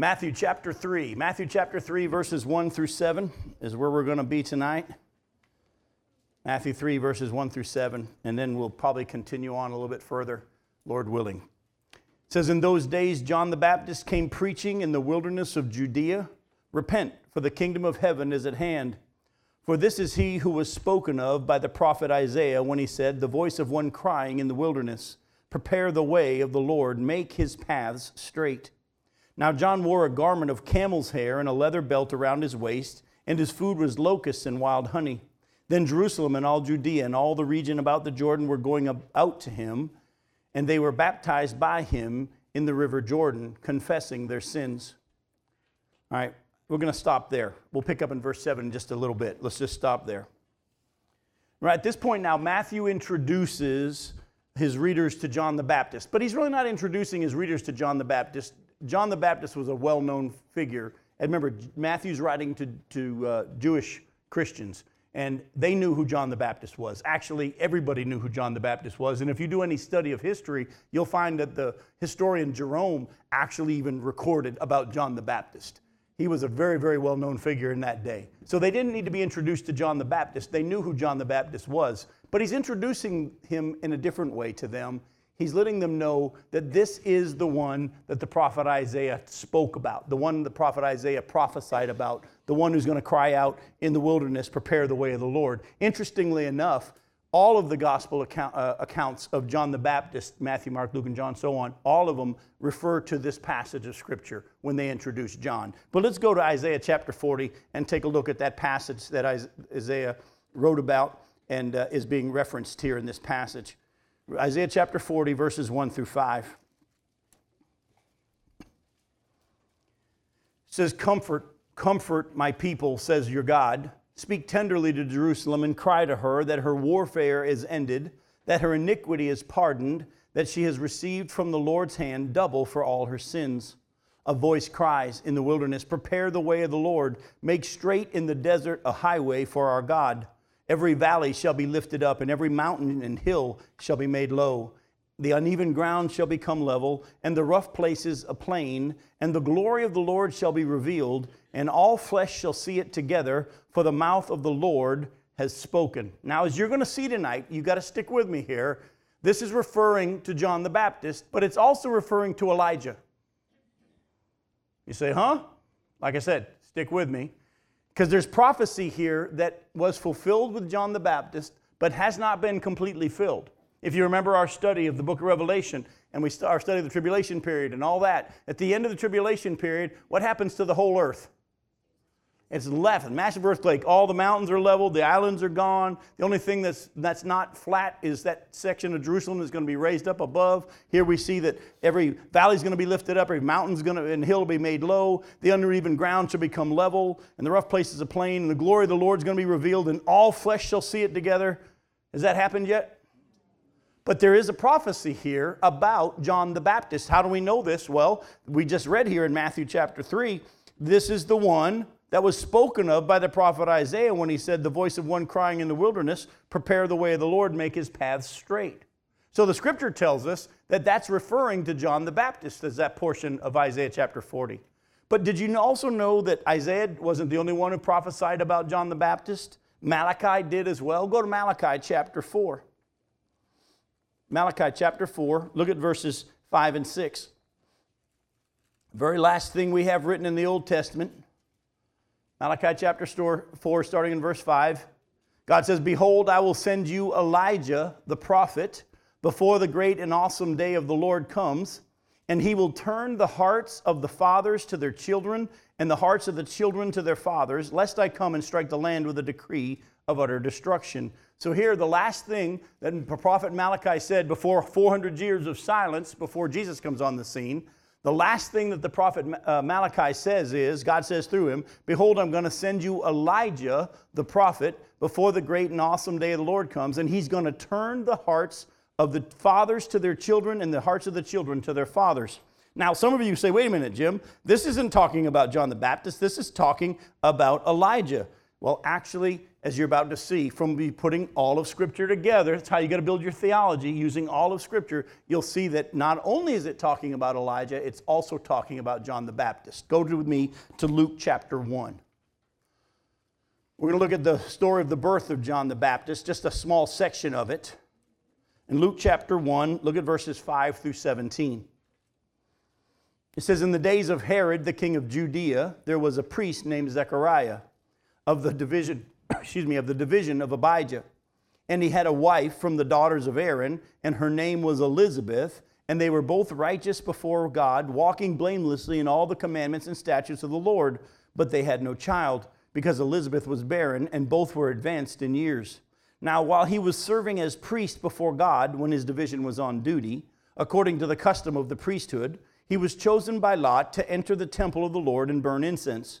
Matthew chapter 3. Matthew chapter 3, verses 1 through 7 is where we're going to be tonight. Matthew 3, verses 1 through 7, and then we'll probably continue on a little bit further, Lord willing. It says, In those days, John the Baptist came preaching in the wilderness of Judea Repent, for the kingdom of heaven is at hand. For this is he who was spoken of by the prophet Isaiah when he said, The voice of one crying in the wilderness, Prepare the way of the Lord, make his paths straight. Now John wore a garment of camel's hair and a leather belt around his waist, and his food was locusts and wild honey. Then Jerusalem and all Judea and all the region about the Jordan were going out to him, and they were baptized by him in the river Jordan, confessing their sins. All right, we're going to stop there. We'll pick up in verse 7 in just a little bit. Let's just stop there. Right at this point now, Matthew introduces his readers to John the Baptist, but he's really not introducing his readers to John the Baptist. John the Baptist was a well known figure. And remember, Matthew's writing to, to uh, Jewish Christians, and they knew who John the Baptist was. Actually, everybody knew who John the Baptist was. And if you do any study of history, you'll find that the historian Jerome actually even recorded about John the Baptist. He was a very, very well known figure in that day. So they didn't need to be introduced to John the Baptist. They knew who John the Baptist was. But he's introducing him in a different way to them. He's letting them know that this is the one that the prophet Isaiah spoke about, the one the prophet Isaiah prophesied about, the one who's going to cry out in the wilderness, prepare the way of the Lord. Interestingly enough, all of the gospel account, uh, accounts of John the Baptist, Matthew, Mark, Luke, and John, so on, all of them refer to this passage of Scripture when they introduce John. But let's go to Isaiah chapter 40 and take a look at that passage that Isaiah wrote about and uh, is being referenced here in this passage. Isaiah chapter 40, verses 1 through 5. It says, Comfort, comfort my people, says your God. Speak tenderly to Jerusalem and cry to her that her warfare is ended, that her iniquity is pardoned, that she has received from the Lord's hand double for all her sins. A voice cries in the wilderness, Prepare the way of the Lord, make straight in the desert a highway for our God. Every valley shall be lifted up, and every mountain and hill shall be made low. The uneven ground shall become level, and the rough places a plain, and the glory of the Lord shall be revealed, and all flesh shall see it together, for the mouth of the Lord has spoken. Now, as you're going to see tonight, you've got to stick with me here. This is referring to John the Baptist, but it's also referring to Elijah. You say, huh? Like I said, stick with me. Because there's prophecy here that was fulfilled with John the Baptist, but has not been completely filled. If you remember our study of the book of Revelation, and we our study of the tribulation period and all that, at the end of the tribulation period, what happens to the whole earth? It's left, a massive earthquake. All the mountains are leveled, the islands are gone. The only thing that's, that's not flat is that section of Jerusalem that's going to be raised up above. Here we see that every valley is going to be lifted up, every mountain's going to, and hill will be made low. The uneven ground shall become level, and the rough places a plain, and the glory of the Lord is going to be revealed, and all flesh shall see it together. Has that happened yet? But there is a prophecy here about John the Baptist. How do we know this? Well, we just read here in Matthew chapter 3 this is the one that was spoken of by the prophet Isaiah when he said, The voice of one crying in the wilderness, prepare the way of the Lord, make his paths straight. So the scripture tells us that that's referring to John the Baptist as that portion of Isaiah chapter 40. But did you also know that Isaiah wasn't the only one who prophesied about John the Baptist? Malachi did as well. Go to Malachi chapter 4. Malachi chapter 4, look at verses 5 and 6. Very last thing we have written in the Old Testament. Malachi chapter 4, starting in verse 5. God says, Behold, I will send you Elijah the prophet before the great and awesome day of the Lord comes, and he will turn the hearts of the fathers to their children, and the hearts of the children to their fathers, lest I come and strike the land with a decree of utter destruction. So, here, the last thing that the prophet Malachi said before 400 years of silence, before Jesus comes on the scene, the last thing that the prophet uh, Malachi says is God says through him, Behold, I'm going to send you Elijah, the prophet, before the great and awesome day of the Lord comes, and he's going to turn the hearts of the fathers to their children and the hearts of the children to their fathers. Now, some of you say, wait a minute, Jim, this isn't talking about John the Baptist, this is talking about Elijah. Well, actually, as you're about to see, from putting all of Scripture together. That's how you got to build your theology using all of Scripture. You'll see that not only is it talking about Elijah, it's also talking about John the Baptist. Go with me to Luke chapter 1. We're going to look at the story of the birth of John the Baptist, just a small section of it. In Luke chapter 1, look at verses 5 through 17. It says, In the days of Herod, the king of Judea, there was a priest named Zechariah of the division excuse me, of the division of Abijah. And he had a wife from the daughters of Aaron, and her name was Elizabeth, and they were both righteous before God, walking blamelessly in all the commandments and statutes of the Lord. But they had no child, because Elizabeth was barren, and both were advanced in years. Now, while he was serving as priest before God when his division was on duty, according to the custom of the priesthood, he was chosen by Lot to enter the temple of the Lord and burn incense.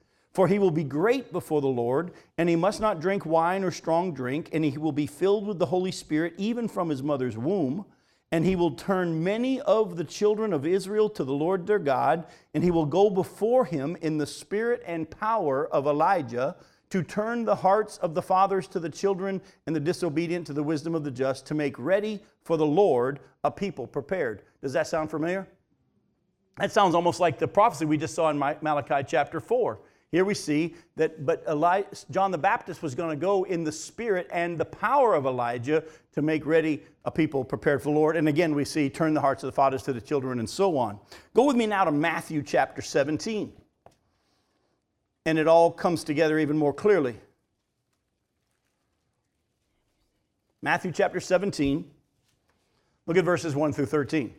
For he will be great before the Lord, and he must not drink wine or strong drink, and he will be filled with the Holy Spirit even from his mother's womb. And he will turn many of the children of Israel to the Lord their God, and he will go before him in the spirit and power of Elijah to turn the hearts of the fathers to the children and the disobedient to the wisdom of the just, to make ready for the Lord a people prepared. Does that sound familiar? That sounds almost like the prophecy we just saw in Malachi chapter 4 here we see that, but Eli- John the Baptist was going to go in the spirit and the power of Elijah to make ready a people prepared for the Lord. And again, we see turn the hearts of the fathers to the children and so on. Go with me now to Matthew chapter 17. And it all comes together even more clearly. Matthew chapter 17. Look at verses 1 through 13.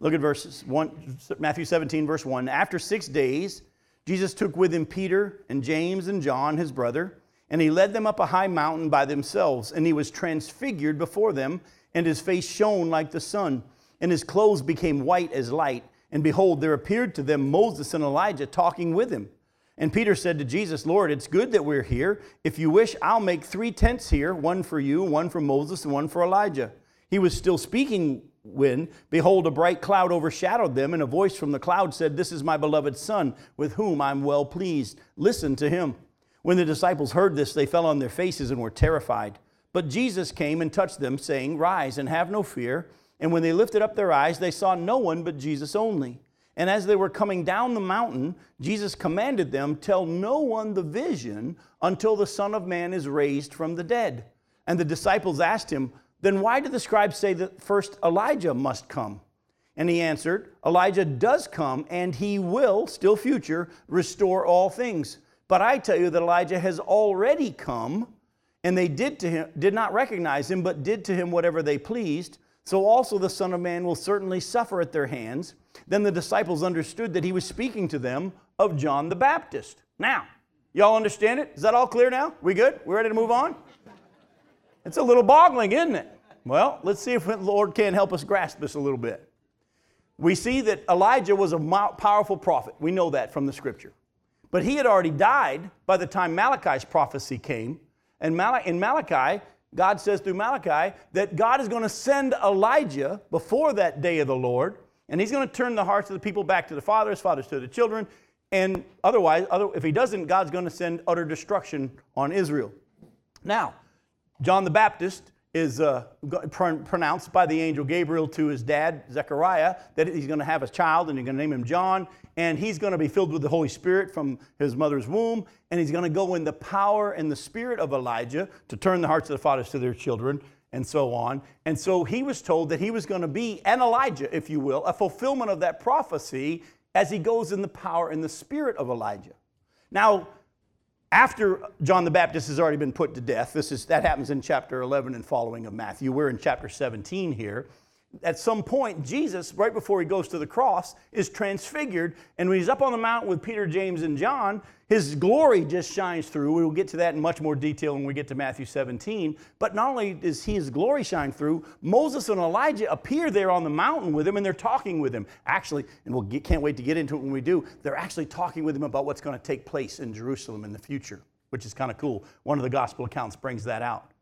Look at verses 1, Matthew 17, verse 1. After six days, Jesus took with him Peter and James and John, his brother, and he led them up a high mountain by themselves. And he was transfigured before them, and his face shone like the sun, and his clothes became white as light. And behold, there appeared to them Moses and Elijah talking with him. And Peter said to Jesus, Lord, it's good that we're here. If you wish, I'll make three tents here one for you, one for Moses, and one for Elijah. He was still speaking when, behold, a bright cloud overshadowed them, and a voice from the cloud said, This is my beloved Son, with whom I'm well pleased. Listen to him. When the disciples heard this, they fell on their faces and were terrified. But Jesus came and touched them, saying, Rise and have no fear. And when they lifted up their eyes, they saw no one but Jesus only. And as they were coming down the mountain, Jesus commanded them, Tell no one the vision until the Son of Man is raised from the dead. And the disciples asked him, then why do the scribes say that first Elijah must come? And he answered, Elijah does come, and he will, still future, restore all things. But I tell you that Elijah has already come, and they did to him did not recognize him, but did to him whatever they pleased. So also the Son of Man will certainly suffer at their hands. Then the disciples understood that he was speaking to them of John the Baptist. Now, y'all understand it? Is that all clear now? We good? We ready to move on? It's a little boggling, isn't it? Well, let's see if the Lord can help us grasp this a little bit. We see that Elijah was a powerful prophet. We know that from the scripture. But he had already died by the time Malachi's prophecy came. And in Malachi, God says through Malachi that God is going to send Elijah before that day of the Lord, and he's going to turn the hearts of the people back to the fathers, fathers to the children, and otherwise, if he doesn't, God's going to send utter destruction on Israel. Now, John the Baptist is uh, pronounced by the angel Gabriel to his dad, Zechariah, that he's going to have a child and he's going to name him John. And he's going to be filled with the Holy Spirit from his mother's womb. And he's going to go in the power and the spirit of Elijah to turn the hearts of the fathers to their children and so on. And so he was told that he was going to be an Elijah, if you will, a fulfillment of that prophecy as he goes in the power and the spirit of Elijah. Now, after John the Baptist has already been put to death, this is, that happens in chapter 11 and following of Matthew. We're in chapter 17 here. At some point, Jesus, right before he goes to the cross, is transfigured. And when he's up on the mountain with Peter, James, and John, his glory just shines through. We will get to that in much more detail when we get to Matthew 17. But not only does his glory shine through, Moses and Elijah appear there on the mountain with him and they're talking with him. Actually, and we we'll can't wait to get into it when we do, they're actually talking with him about what's going to take place in Jerusalem in the future, which is kind of cool. One of the gospel accounts brings that out.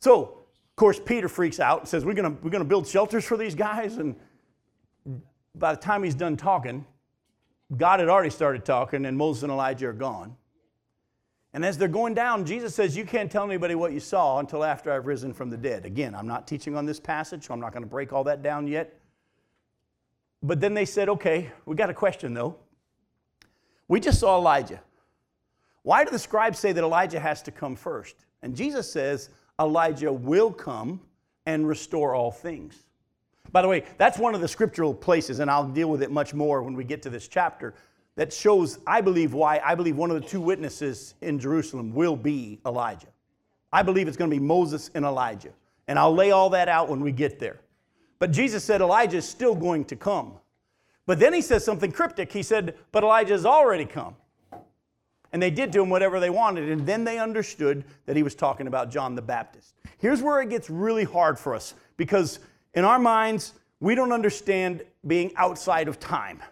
So, course, Peter freaks out and says, We're going we're to build shelters for these guys. And by the time he's done talking, God had already started talking, and Moses and Elijah are gone. And as they're going down, Jesus says, You can't tell anybody what you saw until after I've risen from the dead. Again, I'm not teaching on this passage, so I'm not going to break all that down yet. But then they said, Okay, we got a question though. We just saw Elijah. Why do the scribes say that Elijah has to come first? And Jesus says, Elijah will come and restore all things. By the way, that's one of the scriptural places, and I'll deal with it much more when we get to this chapter, that shows, I believe, why I believe one of the two witnesses in Jerusalem will be Elijah. I believe it's going to be Moses and Elijah. And I'll lay all that out when we get there. But Jesus said Elijah is still going to come. But then he says something cryptic. He said, But Elijah has already come. And they did to him whatever they wanted. And then they understood that he was talking about John the Baptist. Here's where it gets really hard for us because in our minds, we don't understand being outside of time.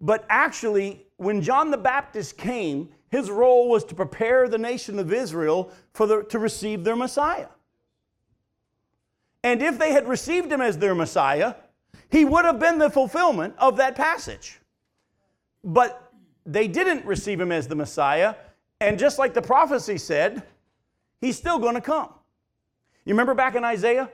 But actually, when John the Baptist came, his role was to prepare the nation of Israel for the, to receive their Messiah. And if they had received him as their Messiah, he would have been the fulfillment of that passage. But they didn't receive him as the Messiah. And just like the prophecy said, he's still going to come. You remember back in Isaiah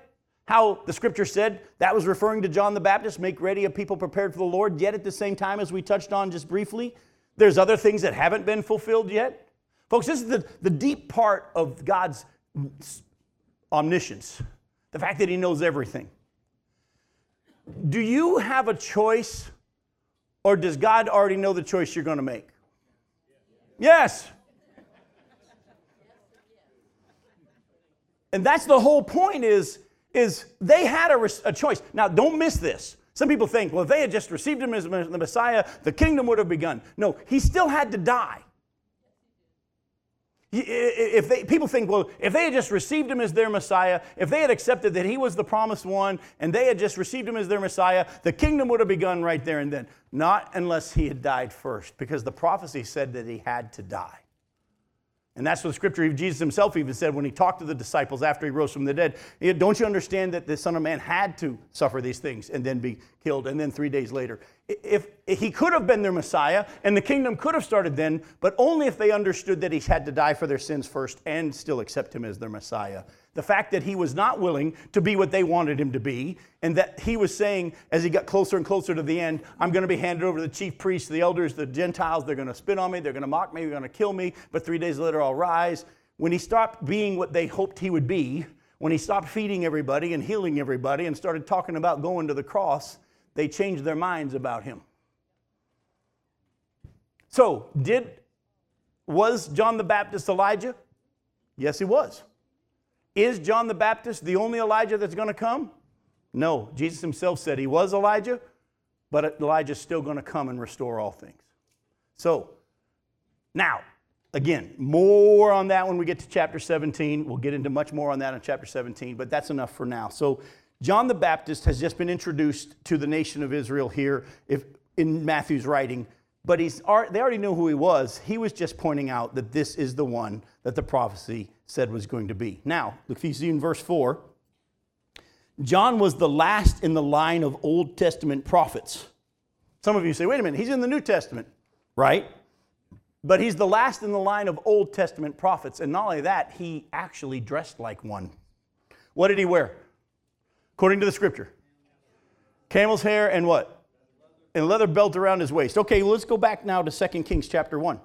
how the scripture said that was referring to John the Baptist, make ready a people prepared for the Lord, yet at the same time, as we touched on just briefly, there's other things that haven't been fulfilled yet. Folks, this is the, the deep part of God's omniscience the fact that He knows everything. Do you have a choice or does God already know the choice you're going to make? Yes. And that's the whole point is, is they had a, a choice. Now, don't miss this. Some people think, well, if they had just received him as the Messiah, the kingdom would have begun. No, he still had to die. If they, people think, well, if they had just received him as their Messiah, if they had accepted that he was the promised one, and they had just received him as their Messiah, the kingdom would have begun right there and then. Not unless he had died first, because the prophecy said that he had to die. And that's what the scripture, Jesus himself even said when he talked to the disciples after he rose from the dead. Don't you understand that the Son of Man had to suffer these things and then be killed, and then three days later? If, if he could have been their Messiah, and the kingdom could have started then, but only if they understood that he had to die for their sins first and still accept him as their Messiah the fact that he was not willing to be what they wanted him to be, and that he was saying, as he got closer and closer to the end, I'm going to be handed over to the chief priests, the elders, the Gentiles. They're going to spit on me, they're going to mock me, they're going to kill me, but three days later I'll rise. When he stopped being what they hoped he would be, when he stopped feeding everybody and healing everybody and started talking about going to the cross, they changed their minds about him. So, did was John the Baptist Elijah? Yes, he was. Is John the Baptist the only Elijah that's going to come? No. Jesus himself said he was Elijah, but Elijah's still going to come and restore all things. So, now, again, more on that when we get to chapter 17. We'll get into much more on that in chapter 17, but that's enough for now. So, John the Baptist has just been introduced to the nation of Israel here if, in Matthew's writing, but he's, they already knew who he was. He was just pointing out that this is the one that the prophecy said was going to be. Now, look, if you see in verse 4, John was the last in the line of Old Testament prophets. Some of you say, wait a minute, he's in the New Testament, right? But he's the last in the line of Old Testament prophets. And not only that, he actually dressed like one. What did he wear? According to the scripture camel's hair and what? And leather belt around his waist. Okay, well, let's go back now to 2 Kings chapter 1. A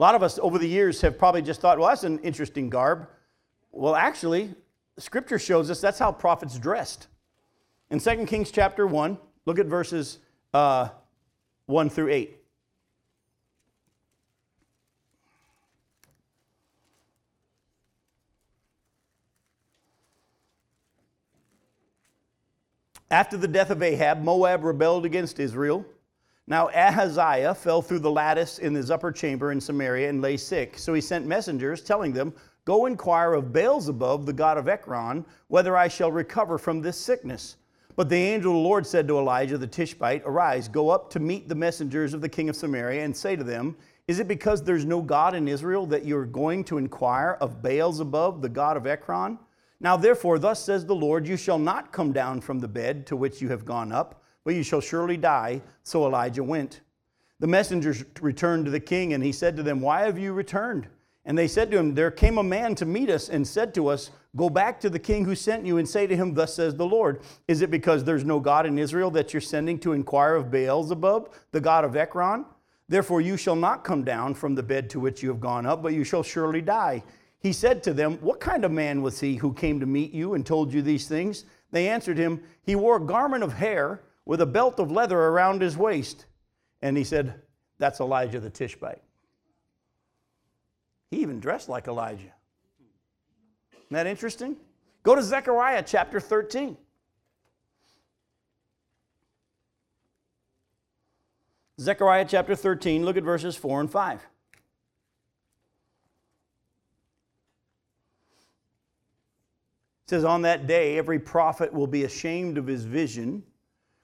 lot of us over the years have probably just thought, well, that's an interesting garb. Well, actually, scripture shows us that's how prophets dressed. In 2 Kings chapter 1, look at verses uh, 1 through 8. After the death of Ahab, Moab rebelled against Israel. Now Ahaziah fell through the lattice in his upper chamber in Samaria and lay sick. So he sent messengers telling them, Go inquire of Beelzebub, the god of Ekron, whether I shall recover from this sickness. But the angel of the Lord said to Elijah the Tishbite, Arise, go up to meet the messengers of the king of Samaria, and say to them, Is it because there's no God in Israel that you're going to inquire of Beelzebub, the god of Ekron? Now therefore, thus says the Lord, You shall not come down from the bed to which you have gone up, but you shall surely die. So Elijah went. The messengers returned to the king, and he said to them, Why have you returned? And they said to him, There came a man to meet us and said to us, Go back to the king who sent you and say to him, Thus says the Lord, Is it because there's no God in Israel that you're sending to inquire of Beelzebub, the god of Ekron? Therefore you shall not come down from the bed to which you have gone up, but you shall surely die. He said to them, What kind of man was he who came to meet you and told you these things? They answered him, He wore a garment of hair with a belt of leather around his waist. And he said, That's Elijah the Tishbite. He even dressed like Elijah. Isn't that interesting? Go to Zechariah chapter 13. Zechariah chapter 13, look at verses 4 and 5. It says, On that day, every prophet will be ashamed of his vision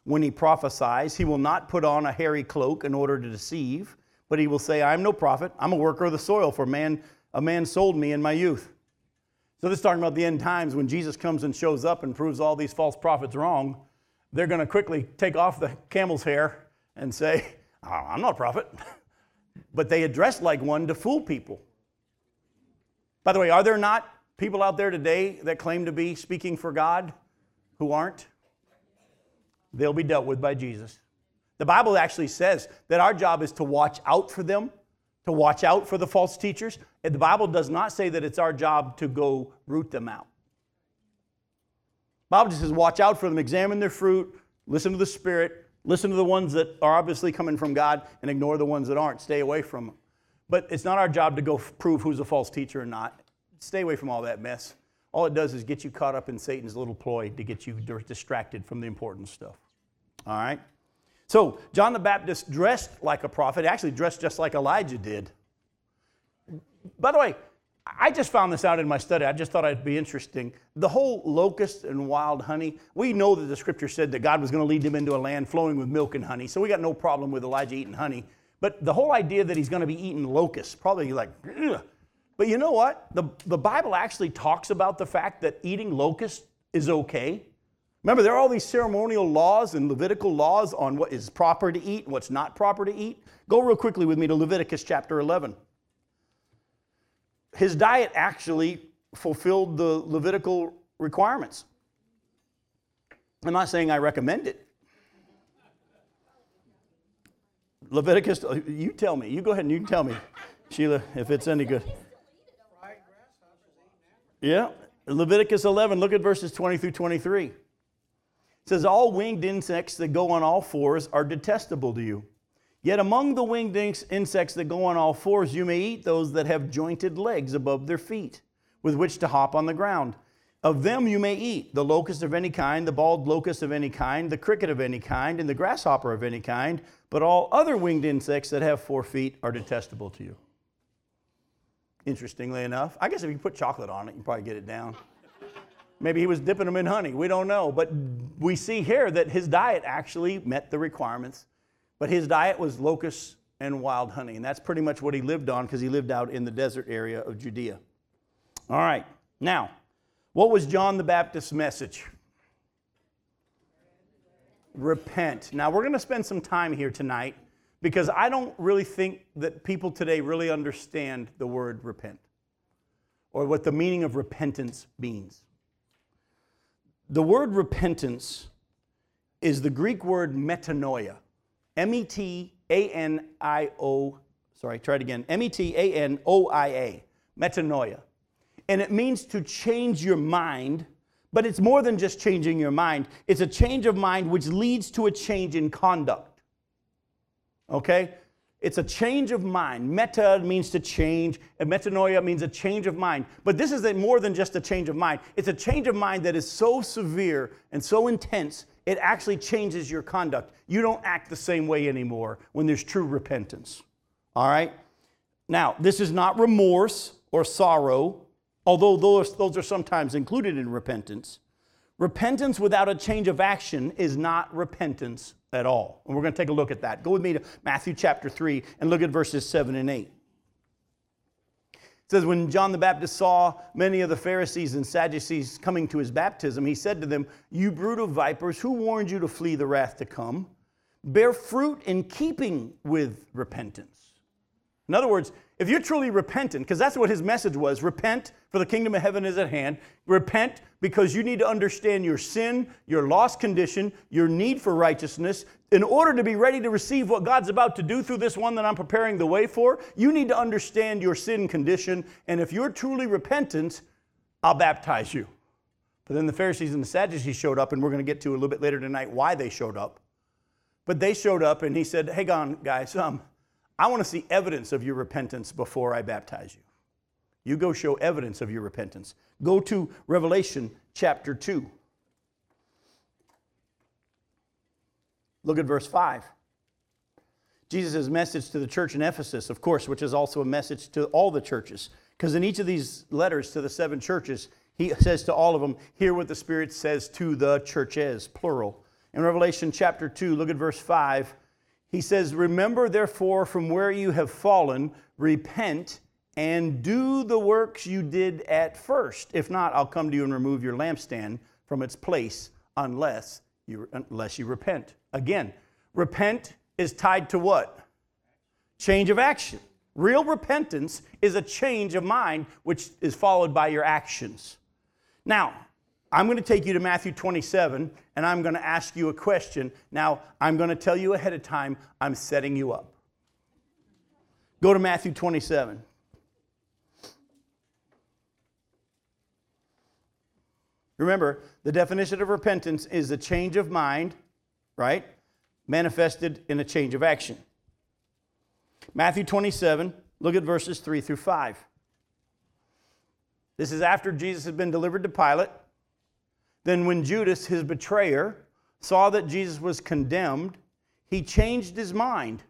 when he prophesies. He will not put on a hairy cloak in order to deceive, but he will say, I'm no prophet. I'm a worker of the soil, for man, a man sold me in my youth. So, this is talking about the end times when Jesus comes and shows up and proves all these false prophets wrong. They're going to quickly take off the camel's hair and say, oh, I'm not a prophet. but they address like one to fool people. By the way, are there not people out there today that claim to be speaking for God who aren't? They'll be dealt with by Jesus. The Bible actually says that our job is to watch out for them, to watch out for the false teachers. And the Bible does not say that it's our job to go root them out. The Bible just says watch out for them, examine their fruit, listen to the Spirit, listen to the ones that are obviously coming from God, and ignore the ones that aren't. Stay away from them. But it's not our job to go prove who's a false teacher or not. Stay away from all that mess. All it does is get you caught up in Satan's little ploy to get you distracted from the important stuff. All right? So, John the Baptist dressed like a prophet, actually dressed just like Elijah did. By the way, I just found this out in my study. I just thought it'd be interesting. The whole locust and wild honey, we know that the scripture said that God was going to lead them into a land flowing with milk and honey. So we got no problem with Elijah eating honey. But the whole idea that he's going to be eating locusts, probably like, Ugh. But you know what? The, the Bible actually talks about the fact that eating locusts is okay. Remember, there are all these ceremonial laws and Levitical laws on what is proper to eat and what's not proper to eat. Go real quickly with me to Leviticus chapter 11. His diet actually fulfilled the Levitical requirements. I'm not saying I recommend it. Leviticus, uh, you tell me. You go ahead and you tell me, Sheila, if it's any good. Yeah, Leviticus 11, look at verses 20 through 23. It says, All winged insects that go on all fours are detestable to you. Yet among the winged insects that go on all fours, you may eat those that have jointed legs above their feet, with which to hop on the ground. Of them you may eat the locust of any kind, the bald locust of any kind, the cricket of any kind, and the grasshopper of any kind, but all other winged insects that have four feet are detestable to you. Interestingly enough, I guess if you put chocolate on it, you probably get it down. Maybe he was dipping them in honey. We don't know. But we see here that his diet actually met the requirements. But his diet was locusts and wild honey. And that's pretty much what he lived on because he lived out in the desert area of Judea. All right. Now, what was John the Baptist's message? Repent. Now, we're going to spend some time here tonight because I don't really think that people today really understand the word repent or what the meaning of repentance means. The word repentance is the Greek word metanoia. M E T A N I O, sorry, try it again. M E T A N O I A, metanoia. And it means to change your mind, but it's more than just changing your mind. It's a change of mind which leads to a change in conduct. Okay? It's a change of mind. Meta means to change, and metanoia means a change of mind. But this is a, more than just a change of mind. It's a change of mind that is so severe and so intense, it actually changes your conduct. You don't act the same way anymore when there's true repentance. All right? Now, this is not remorse or sorrow, although those, those are sometimes included in repentance. Repentance without a change of action is not repentance at all. And we're going to take a look at that. Go with me to Matthew chapter 3 and look at verses 7 and 8. It says, When John the Baptist saw many of the Pharisees and Sadducees coming to his baptism, he said to them, You brood of vipers, who warned you to flee the wrath to come? Bear fruit in keeping with repentance. In other words, if you're truly repentant, because that's what his message was repent, for the kingdom of heaven is at hand. Repent because you need to understand your sin, your lost condition, your need for righteousness. In order to be ready to receive what God's about to do through this one that I'm preparing the way for, you need to understand your sin condition. And if you're truly repentant, I'll baptize you. But then the Pharisees and the Sadducees showed up, and we're going to get to a little bit later tonight why they showed up. But they showed up, and he said, Hey, on, guys, um, I want to see evidence of your repentance before I baptize you. You go show evidence of your repentance. Go to Revelation chapter 2. Look at verse 5. Jesus' message to the church in Ephesus, of course, which is also a message to all the churches. Because in each of these letters to the seven churches, he says to all of them, Hear what the Spirit says to the churches, plural. In Revelation chapter 2, look at verse 5. He says, Remember therefore from where you have fallen, repent and do the works you did at first. If not, I'll come to you and remove your lampstand from its place unless you, unless you repent. Again, repent is tied to what? Change of action. Real repentance is a change of mind, which is followed by your actions. Now, I'm going to take you to Matthew 27 and I'm going to ask you a question. Now, I'm going to tell you ahead of time, I'm setting you up. Go to Matthew 27. Remember, the definition of repentance is a change of mind, right? Manifested in a change of action. Matthew 27, look at verses 3 through 5. This is after Jesus had been delivered to Pilate. Then, when Judas, his betrayer, saw that Jesus was condemned, he changed his mind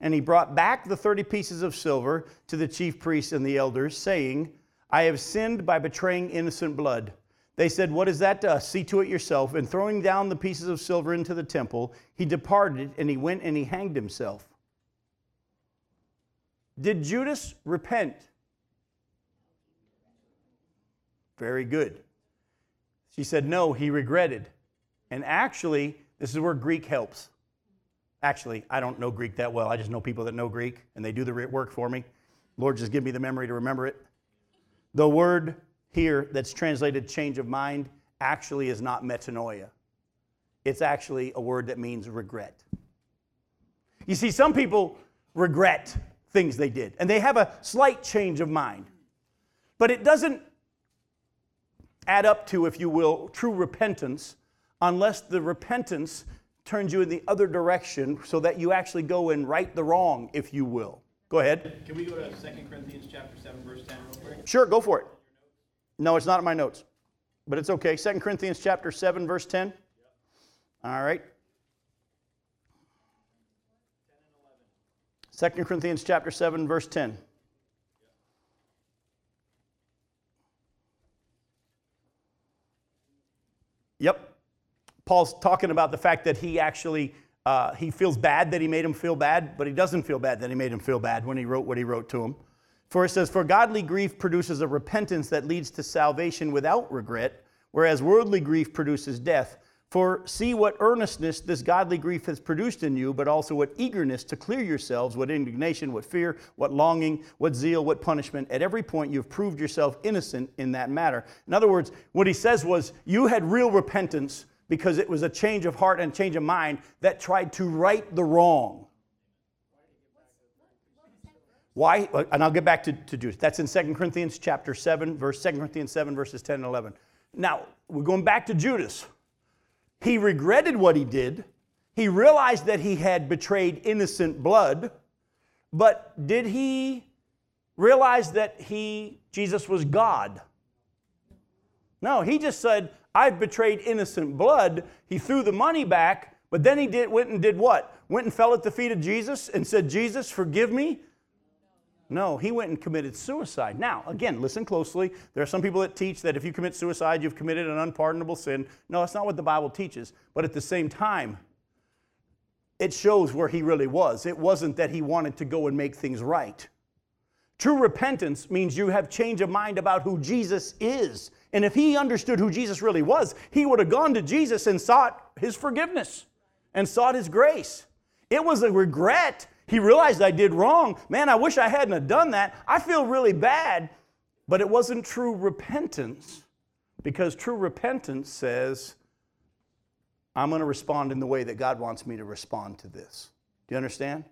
and he brought back the 30 pieces of silver to the chief priests and the elders, saying, I have sinned by betraying innocent blood. They said, What is that to us? See to it yourself. And throwing down the pieces of silver into the temple, he departed and he went and he hanged himself. Did Judas repent? Very good. She said, No, he regretted. And actually, this is where Greek helps. Actually, I don't know Greek that well. I just know people that know Greek, and they do the work for me. Lord, just give me the memory to remember it. The word here that's translated change of mind actually is not metanoia. It's actually a word that means regret. You see, some people regret things they did, and they have a slight change of mind. But it doesn't add up to, if you will, true repentance unless the repentance turns you in the other direction so that you actually go and right the wrong, if you will. Go ahead. Can we go to 2 Corinthians chapter 7, verse 10 real quick? Sure, go for it. No, it's not in my notes, but it's okay. 2 Corinthians chapter 7, verse 10. Yep. All right. 2 Corinthians chapter 7, verse 10. Yep. Paul's talking about the fact that he actually uh, he feels bad that he made him feel bad, but he doesn't feel bad that he made him feel bad when he wrote what he wrote to him. For it says, For godly grief produces a repentance that leads to salvation without regret, whereas worldly grief produces death. For see what earnestness this godly grief has produced in you, but also what eagerness to clear yourselves, what indignation, what fear, what longing, what zeal, what punishment. At every point, you've proved yourself innocent in that matter. In other words, what he says was, you had real repentance because it was a change of heart and change of mind that tried to right the wrong. Why? And I'll get back to, to Judas. That's in 2 Corinthians chapter 7, verse 2 Corinthians 7, verses 10 and 11. Now, we're going back to Judas. He regretted what he did. He realized that he had betrayed innocent blood, but did he realize that he Jesus was God? No, he just said, I've betrayed innocent blood. He threw the money back, but then he did, went and did what? Went and fell at the feet of Jesus and said, Jesus, forgive me. No, he went and committed suicide. Now, again, listen closely. There are some people that teach that if you commit suicide, you've committed an unpardonable sin. No, that's not what the Bible teaches. But at the same time, it shows where he really was. It wasn't that he wanted to go and make things right. True repentance means you have change of mind about who Jesus is. And if he understood who Jesus really was, he would have gone to Jesus and sought his forgiveness and sought his grace. It was a regret he realized I did wrong. Man, I wish I hadn't have done that. I feel really bad. But it wasn't true repentance because true repentance says, I'm going to respond in the way that God wants me to respond to this. Do you understand?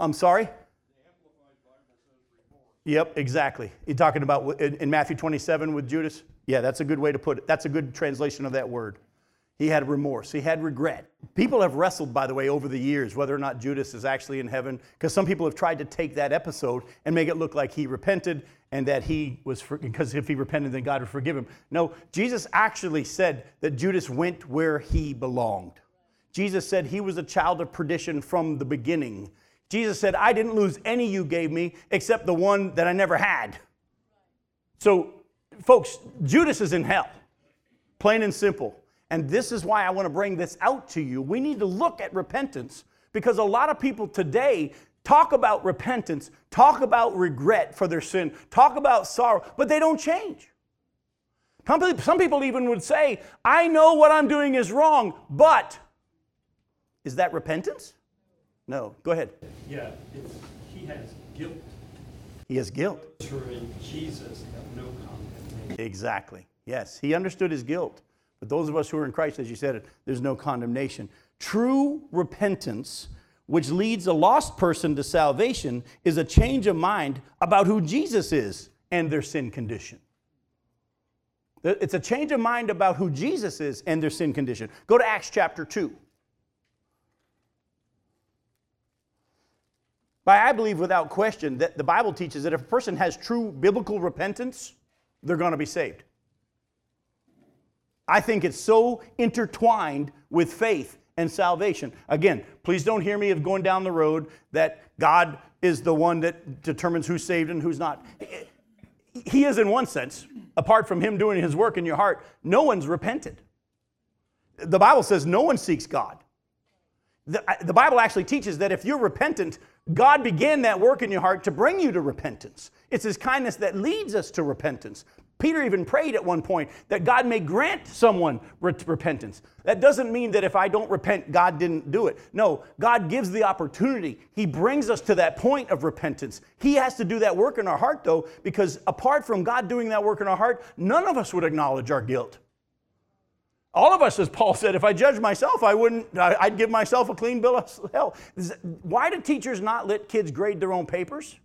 I'm sorry? Yep, exactly. You're talking about in Matthew 27 with Judas? Yeah, that's a good way to put it. That's a good translation of that word. He had remorse. He had regret. People have wrestled, by the way, over the years whether or not Judas is actually in heaven, because some people have tried to take that episode and make it look like he repented and that he was, because if he repented, then God would forgive him. No, Jesus actually said that Judas went where he belonged. Jesus said he was a child of perdition from the beginning. Jesus said, I didn't lose any you gave me except the one that I never had. So, folks, Judas is in hell, plain and simple. And this is why I want to bring this out to you. We need to look at repentance because a lot of people today talk about repentance, talk about regret for their sin, talk about sorrow, but they don't change. Some people even would say, I know what I'm doing is wrong, but is that repentance? No. Go ahead. Yeah, he has guilt. He has guilt. Jesus have no condemnation. Exactly. Yes, he understood his guilt. But those of us who are in Christ, as you said, it, there's no condemnation. True repentance, which leads a lost person to salvation, is a change of mind about who Jesus is and their sin condition. It's a change of mind about who Jesus is and their sin condition. Go to Acts chapter 2. But I believe without question that the Bible teaches that if a person has true biblical repentance, they're going to be saved. I think it's so intertwined with faith and salvation. Again, please don't hear me of going down the road that God is the one that determines who's saved and who's not. He is, in one sense, apart from Him doing His work in your heart, no one's repented. The Bible says no one seeks God. The, the Bible actually teaches that if you're repentant, God began that work in your heart to bring you to repentance. It's His kindness that leads us to repentance. Peter even prayed at one point that God may grant someone repentance. That doesn't mean that if I don't repent, God didn't do it. No, God gives the opportunity. He brings us to that point of repentance. He has to do that work in our heart, though, because apart from God doing that work in our heart, none of us would acknowledge our guilt. All of us, as Paul said, if I judge myself, I wouldn't, I'd give myself a clean bill of health. Why do teachers not let kids grade their own papers?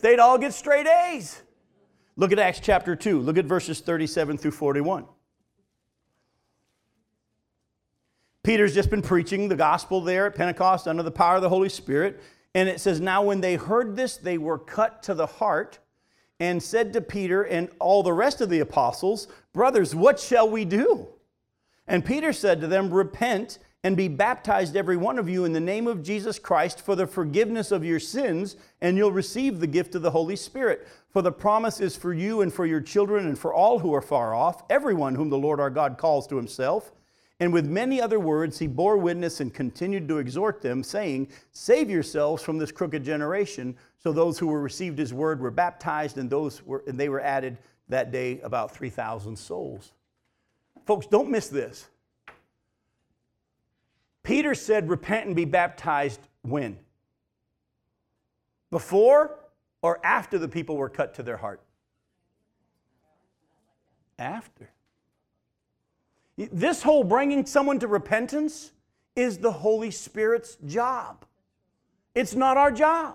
They'd all get straight A's. Look at Acts chapter 2. Look at verses 37 through 41. Peter's just been preaching the gospel there at Pentecost under the power of the Holy Spirit. And it says, Now when they heard this, they were cut to the heart and said to Peter and all the rest of the apostles, Brothers, what shall we do? And Peter said to them, Repent and be baptized, every one of you, in the name of Jesus Christ for the forgiveness of your sins, and you'll receive the gift of the Holy Spirit. For the promise is for you and for your children and for all who are far off, everyone whom the Lord our God calls to himself. And with many other words, he bore witness and continued to exhort them, saying, Save yourselves from this crooked generation. So those who were received his word were baptized, and those were, and they were added that day about 3,000 souls. Folks, don't miss this. Peter said, Repent and be baptized when? Before or after the people were cut to their heart? After. This whole bringing someone to repentance is the Holy Spirit's job. It's not our job.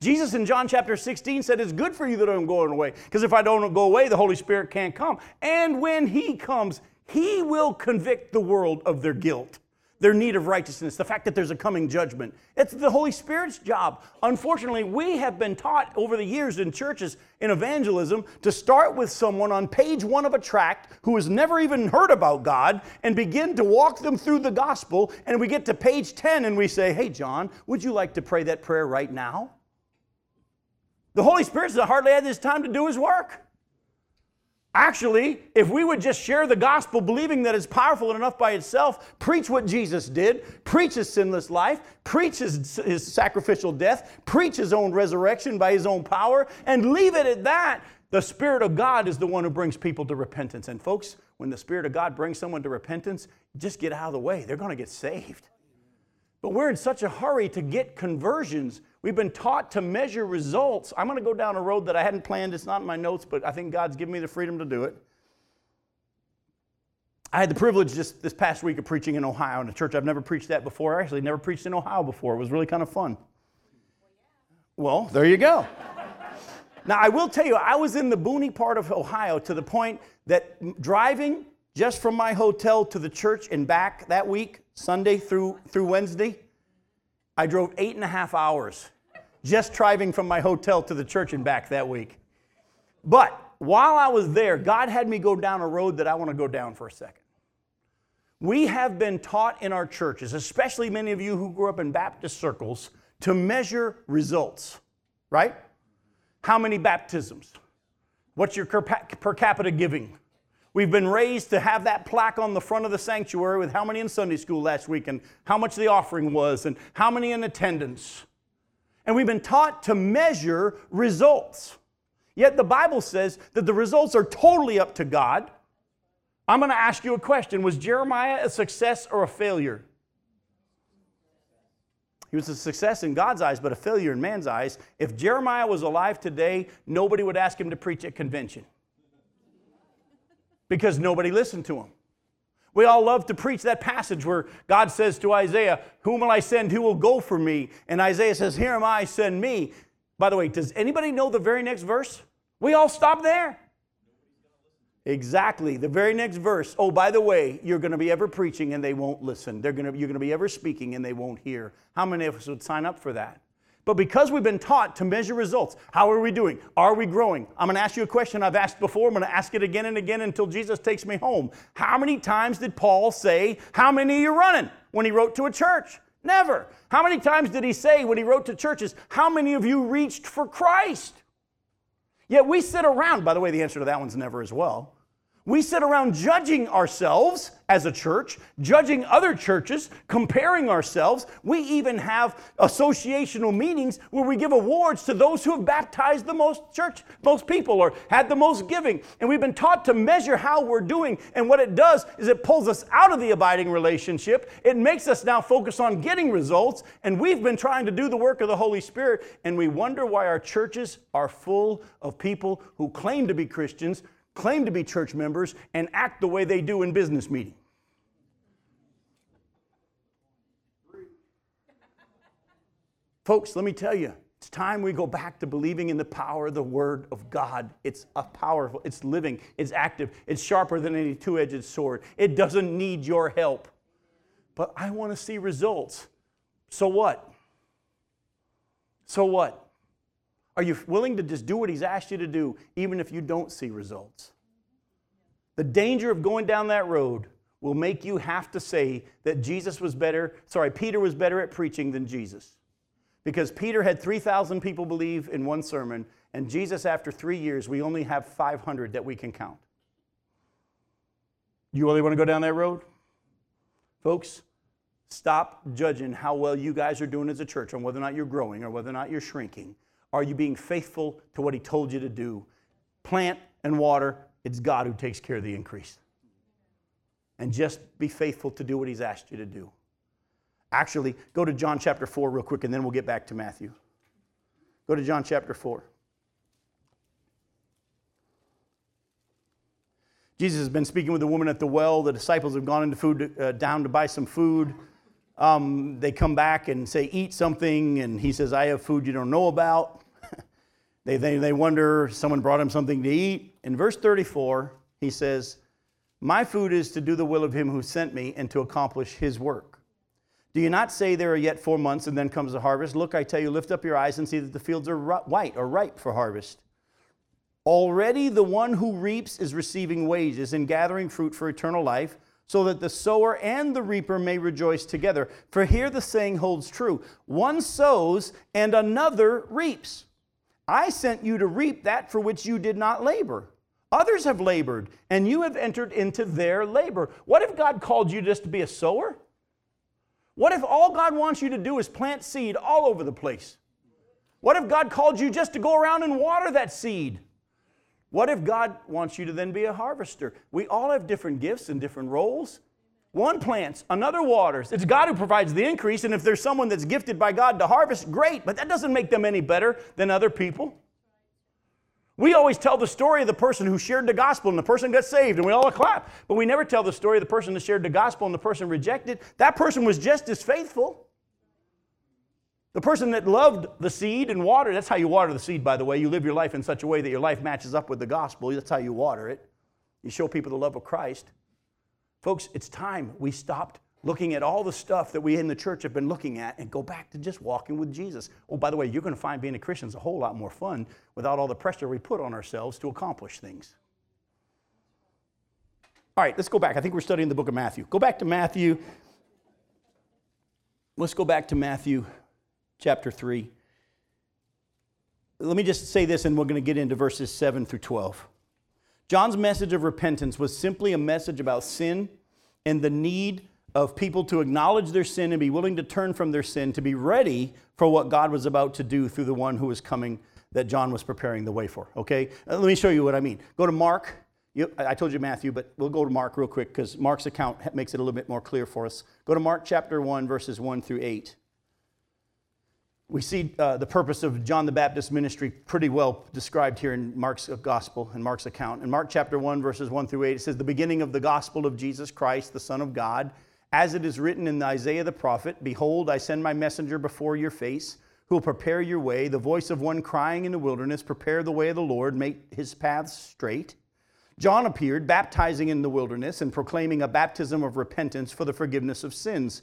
Jesus in John chapter 16 said, It's good for you that I'm going away, because if I don't go away, the Holy Spirit can't come. And when He comes, He will convict the world of their guilt. Their need of righteousness, the fact that there's a coming judgment. It's the Holy Spirit's job. Unfortunately, we have been taught over the years in churches in evangelism to start with someone on page one of a tract who has never even heard about God and begin to walk them through the gospel. And we get to page 10 and we say, Hey, John, would you like to pray that prayer right now? The Holy Spirit's hardly had this time to do his work. Actually, if we would just share the gospel, believing that it's powerful enough by itself, preach what Jesus did, preach his sinless life, preach his, his sacrificial death, preach his own resurrection by his own power, and leave it at that, the Spirit of God is the one who brings people to repentance. And folks, when the Spirit of God brings someone to repentance, just get out of the way. They're going to get saved. But we're in such a hurry to get conversions We've been taught to measure results. I'm going to go down a road that I hadn't planned. It's not in my notes, but I think God's given me the freedom to do it. I had the privilege just this past week of preaching in Ohio in a church I've never preached that before. I actually never preached in Ohio before. It was really kind of fun. Well, there you go. now, I will tell you, I was in the boony part of Ohio to the point that driving just from my hotel to the church and back that week, Sunday through, through Wednesday, I drove eight and a half hours just driving from my hotel to the church and back that week. But while I was there, God had me go down a road that I want to go down for a second. We have been taught in our churches, especially many of you who grew up in Baptist circles, to measure results, right? How many baptisms? What's your per capita giving? We've been raised to have that plaque on the front of the sanctuary with how many in Sunday school last week and how much the offering was and how many in attendance. And we've been taught to measure results. Yet the Bible says that the results are totally up to God. I'm going to ask you a question Was Jeremiah a success or a failure? He was a success in God's eyes, but a failure in man's eyes. If Jeremiah was alive today, nobody would ask him to preach at convention because nobody listened to him. We all love to preach that passage where God says to Isaiah, Whom will I send? Who will go for me? And Isaiah says, Here am I, send me. By the way, does anybody know the very next verse? We all stop there. Exactly. The very next verse. Oh, by the way, you're going to be ever preaching and they won't listen. They're going to, you're going to be ever speaking and they won't hear. How many of us would sign up for that? But because we've been taught to measure results, how are we doing? Are we growing? I'm going to ask you a question I've asked before. I'm going to ask it again and again until Jesus takes me home. How many times did Paul say, How many are you running when he wrote to a church? Never. How many times did he say when he wrote to churches, How many of you reached for Christ? Yet we sit around, by the way, the answer to that one's never as well. We sit around judging ourselves as a church, judging other churches, comparing ourselves. We even have associational meetings where we give awards to those who have baptized the most church, most people, or had the most giving. And we've been taught to measure how we're doing. And what it does is it pulls us out of the abiding relationship. It makes us now focus on getting results. And we've been trying to do the work of the Holy Spirit. And we wonder why our churches are full of people who claim to be Christians claim to be church members, and act the way they do in business meeting. Folks, let me tell you, it's time we go back to believing in the power of the Word of God. It's a powerful, it's living, it's active, it's sharper than any two edged sword. It doesn't need your help. But I want to see results. So what? So what? Are you willing to just do what He's asked you to do, even if you don't see results? The danger of going down that road will make you have to say that Jesus was better, sorry, Peter was better at preaching than Jesus. Because Peter had 3,000 people believe in one sermon, and Jesus, after three years, we only have 500 that we can count. You really want to go down that road? Folks, stop judging how well you guys are doing as a church on whether or not you're growing or whether or not you're shrinking are you being faithful to what He told you to do? Plant and water, it's God who takes care of the increase. And just be faithful to do what He's asked you to do. Actually, go to John chapter 4 real quick, and then we'll get back to Matthew. Go to John chapter 4. Jesus has been speaking with the woman at the well. The disciples have gone into food uh, down to buy some food um, they come back and say, Eat something. And he says, I have food you don't know about. They, they, they wonder, someone brought him something to eat. In verse 34, he says, My food is to do the will of him who sent me and to accomplish his work. Do you not say there are yet four months and then comes the harvest? Look, I tell you, lift up your eyes and see that the fields are white or ripe for harvest. Already the one who reaps is receiving wages and gathering fruit for eternal life, so that the sower and the reaper may rejoice together. For here the saying holds true one sows and another reaps. I sent you to reap that for which you did not labor. Others have labored, and you have entered into their labor. What if God called you just to be a sower? What if all God wants you to do is plant seed all over the place? What if God called you just to go around and water that seed? What if God wants you to then be a harvester? We all have different gifts and different roles. One plants, another waters. It's God who provides the increase, and if there's someone that's gifted by God to harvest, great, but that doesn't make them any better than other people. We always tell the story of the person who shared the gospel and the person got saved, and we all clap. But we never tell the story of the person that shared the gospel and the person rejected. That person was just as faithful. The person that loved the seed and water, that's how you water the seed, by the way. You live your life in such a way that your life matches up with the gospel. That's how you water it. You show people the love of Christ. Folks, it's time we stopped looking at all the stuff that we in the church have been looking at and go back to just walking with Jesus. Oh, by the way, you're going to find being a Christian is a whole lot more fun without all the pressure we put on ourselves to accomplish things. All right, let's go back. I think we're studying the book of Matthew. Go back to Matthew. Let's go back to Matthew chapter 3. Let me just say this, and we're going to get into verses 7 through 12. John's message of repentance was simply a message about sin and the need of people to acknowledge their sin and be willing to turn from their sin, to be ready for what God was about to do through the one who was coming that John was preparing the way for. Okay? Uh, let me show you what I mean. Go to Mark. I told you Matthew, but we'll go to Mark real quick because Mark's account makes it a little bit more clear for us. Go to Mark chapter 1, verses 1 through 8 we see uh, the purpose of John the Baptist ministry pretty well described here in Mark's gospel and Mark's account. In Mark chapter 1, verses 1 through 8, it says, The beginning of the gospel of Jesus Christ, the Son of God, as it is written in Isaiah the prophet Behold, I send my messenger before your face, who will prepare your way, the voice of one crying in the wilderness, Prepare the way of the Lord, make his paths straight. John appeared, baptizing in the wilderness and proclaiming a baptism of repentance for the forgiveness of sins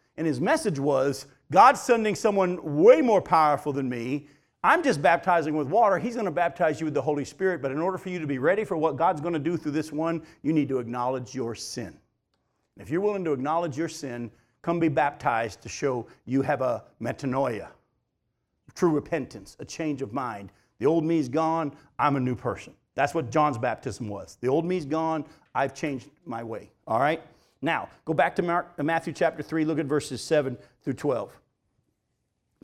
And his message was God's sending someone way more powerful than me. I'm just baptizing with water. He's going to baptize you with the Holy Spirit. But in order for you to be ready for what God's going to do through this one, you need to acknowledge your sin. If you're willing to acknowledge your sin, come be baptized to show you have a metanoia, true repentance, a change of mind. The old me's gone, I'm a new person. That's what John's baptism was. The old me's gone, I've changed my way. All right? Now, go back to Mark, uh, Matthew chapter 3, look at verses 7 through 12.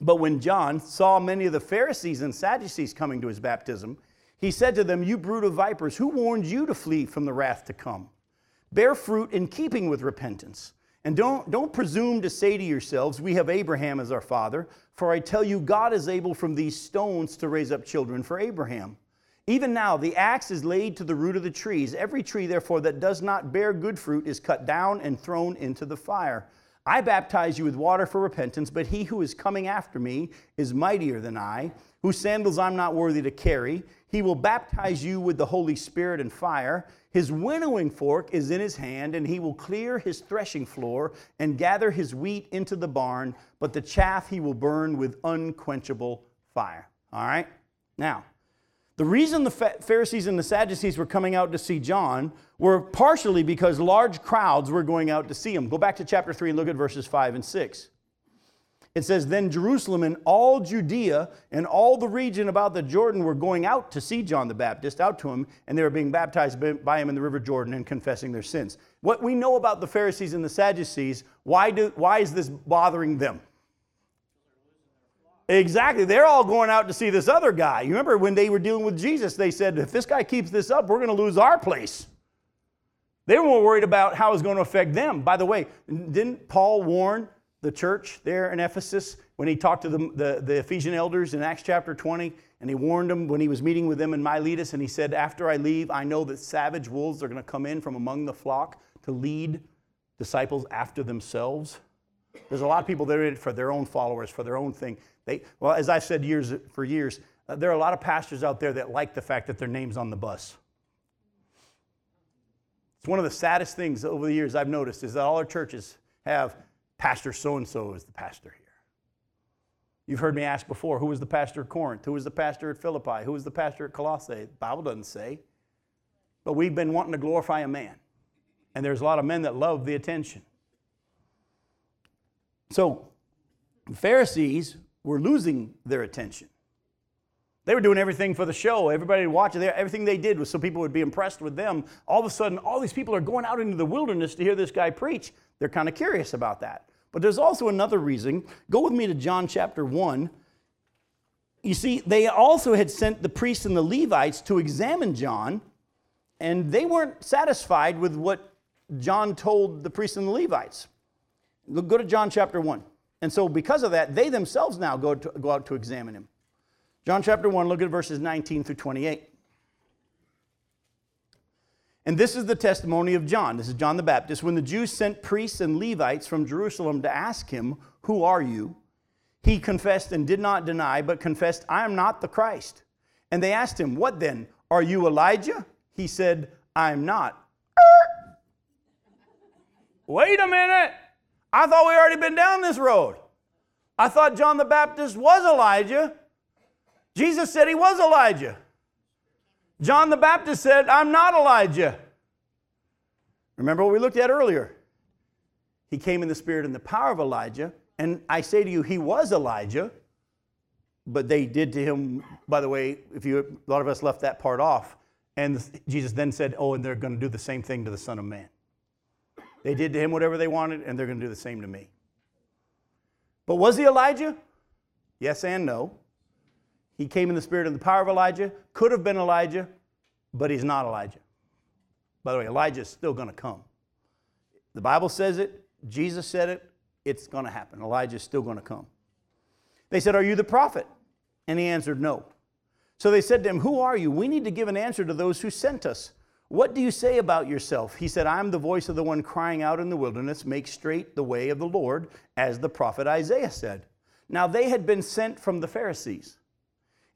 But when John saw many of the Pharisees and Sadducees coming to his baptism, he said to them, You brood of vipers, who warned you to flee from the wrath to come? Bear fruit in keeping with repentance. And don't, don't presume to say to yourselves, We have Abraham as our father, for I tell you, God is able from these stones to raise up children for Abraham. Even now, the axe is laid to the root of the trees. Every tree, therefore, that does not bear good fruit is cut down and thrown into the fire. I baptize you with water for repentance, but he who is coming after me is mightier than I, whose sandals I'm not worthy to carry. He will baptize you with the Holy Spirit and fire. His winnowing fork is in his hand, and he will clear his threshing floor and gather his wheat into the barn, but the chaff he will burn with unquenchable fire. All right? Now, the reason the Pharisees and the Sadducees were coming out to see John were partially because large crowds were going out to see him. Go back to chapter 3 and look at verses 5 and 6. It says, Then Jerusalem and all Judea and all the region about the Jordan were going out to see John the Baptist, out to him, and they were being baptized by him in the river Jordan and confessing their sins. What we know about the Pharisees and the Sadducees, why, do, why is this bothering them? Exactly. They're all going out to see this other guy. You remember when they were dealing with Jesus, they said, if this guy keeps this up, we're going to lose our place. They were worried about how it's going to affect them. By the way, didn't Paul warn the the church there in Ephesus when he talked to the, the, the Ephesian elders in Acts chapter 20, and he warned them when he was meeting with them in Miletus, and he said, After I leave, I know that savage wolves are going to come in from among the flock to lead disciples after themselves. There's a lot of people that are in it for their own followers, for their own thing. They, well, as I've said years for years, uh, there are a lot of pastors out there that like the fact that their name's on the bus. It's one of the saddest things over the years I've noticed is that all our churches have Pastor so and so is the pastor here. You've heard me ask before who was the pastor at Corinth? Who was the pastor at Philippi? Who was the pastor at Colossae? The Bible doesn't say. But we've been wanting to glorify a man. And there's a lot of men that love the attention. So, the Pharisees were losing their attention. They were doing everything for the show. Everybody would watch it. Everything they did was so people would be impressed with them. All of a sudden, all these people are going out into the wilderness to hear this guy preach. They're kind of curious about that. But there's also another reason. Go with me to John chapter 1. You see, they also had sent the priests and the Levites to examine John, and they weren't satisfied with what John told the priests and the Levites. Go to John chapter 1. And so, because of that, they themselves now go, to, go out to examine him. John chapter 1, look at verses 19 through 28. And this is the testimony of John. This is John the Baptist. When the Jews sent priests and Levites from Jerusalem to ask him, Who are you? He confessed and did not deny, but confessed, I am not the Christ. And they asked him, What then? Are you Elijah? He said, I am not. Wait a minute. I thought we already been down this road. I thought John the Baptist was Elijah. Jesus said he was Elijah. John the Baptist said, I'm not Elijah. Remember what we looked at earlier? He came in the spirit and the power of Elijah. And I say to you, he was Elijah, but they did to him, by the way, if you, a lot of us left that part off. And Jesus then said, Oh, and they're going to do the same thing to the Son of Man. They did to him whatever they wanted, and they're going to do the same to me. But was he Elijah? Yes and no. He came in the spirit and the power of Elijah, could have been Elijah, but he's not Elijah. By the way, Elijah is still going to come. The Bible says it, Jesus said it, it's going to happen. Elijah is still going to come. They said, Are you the prophet? And he answered, No. So they said to him, Who are you? We need to give an answer to those who sent us. What do you say about yourself? He said, I'm the voice of the one crying out in the wilderness, make straight the way of the Lord, as the prophet Isaiah said. Now they had been sent from the Pharisees.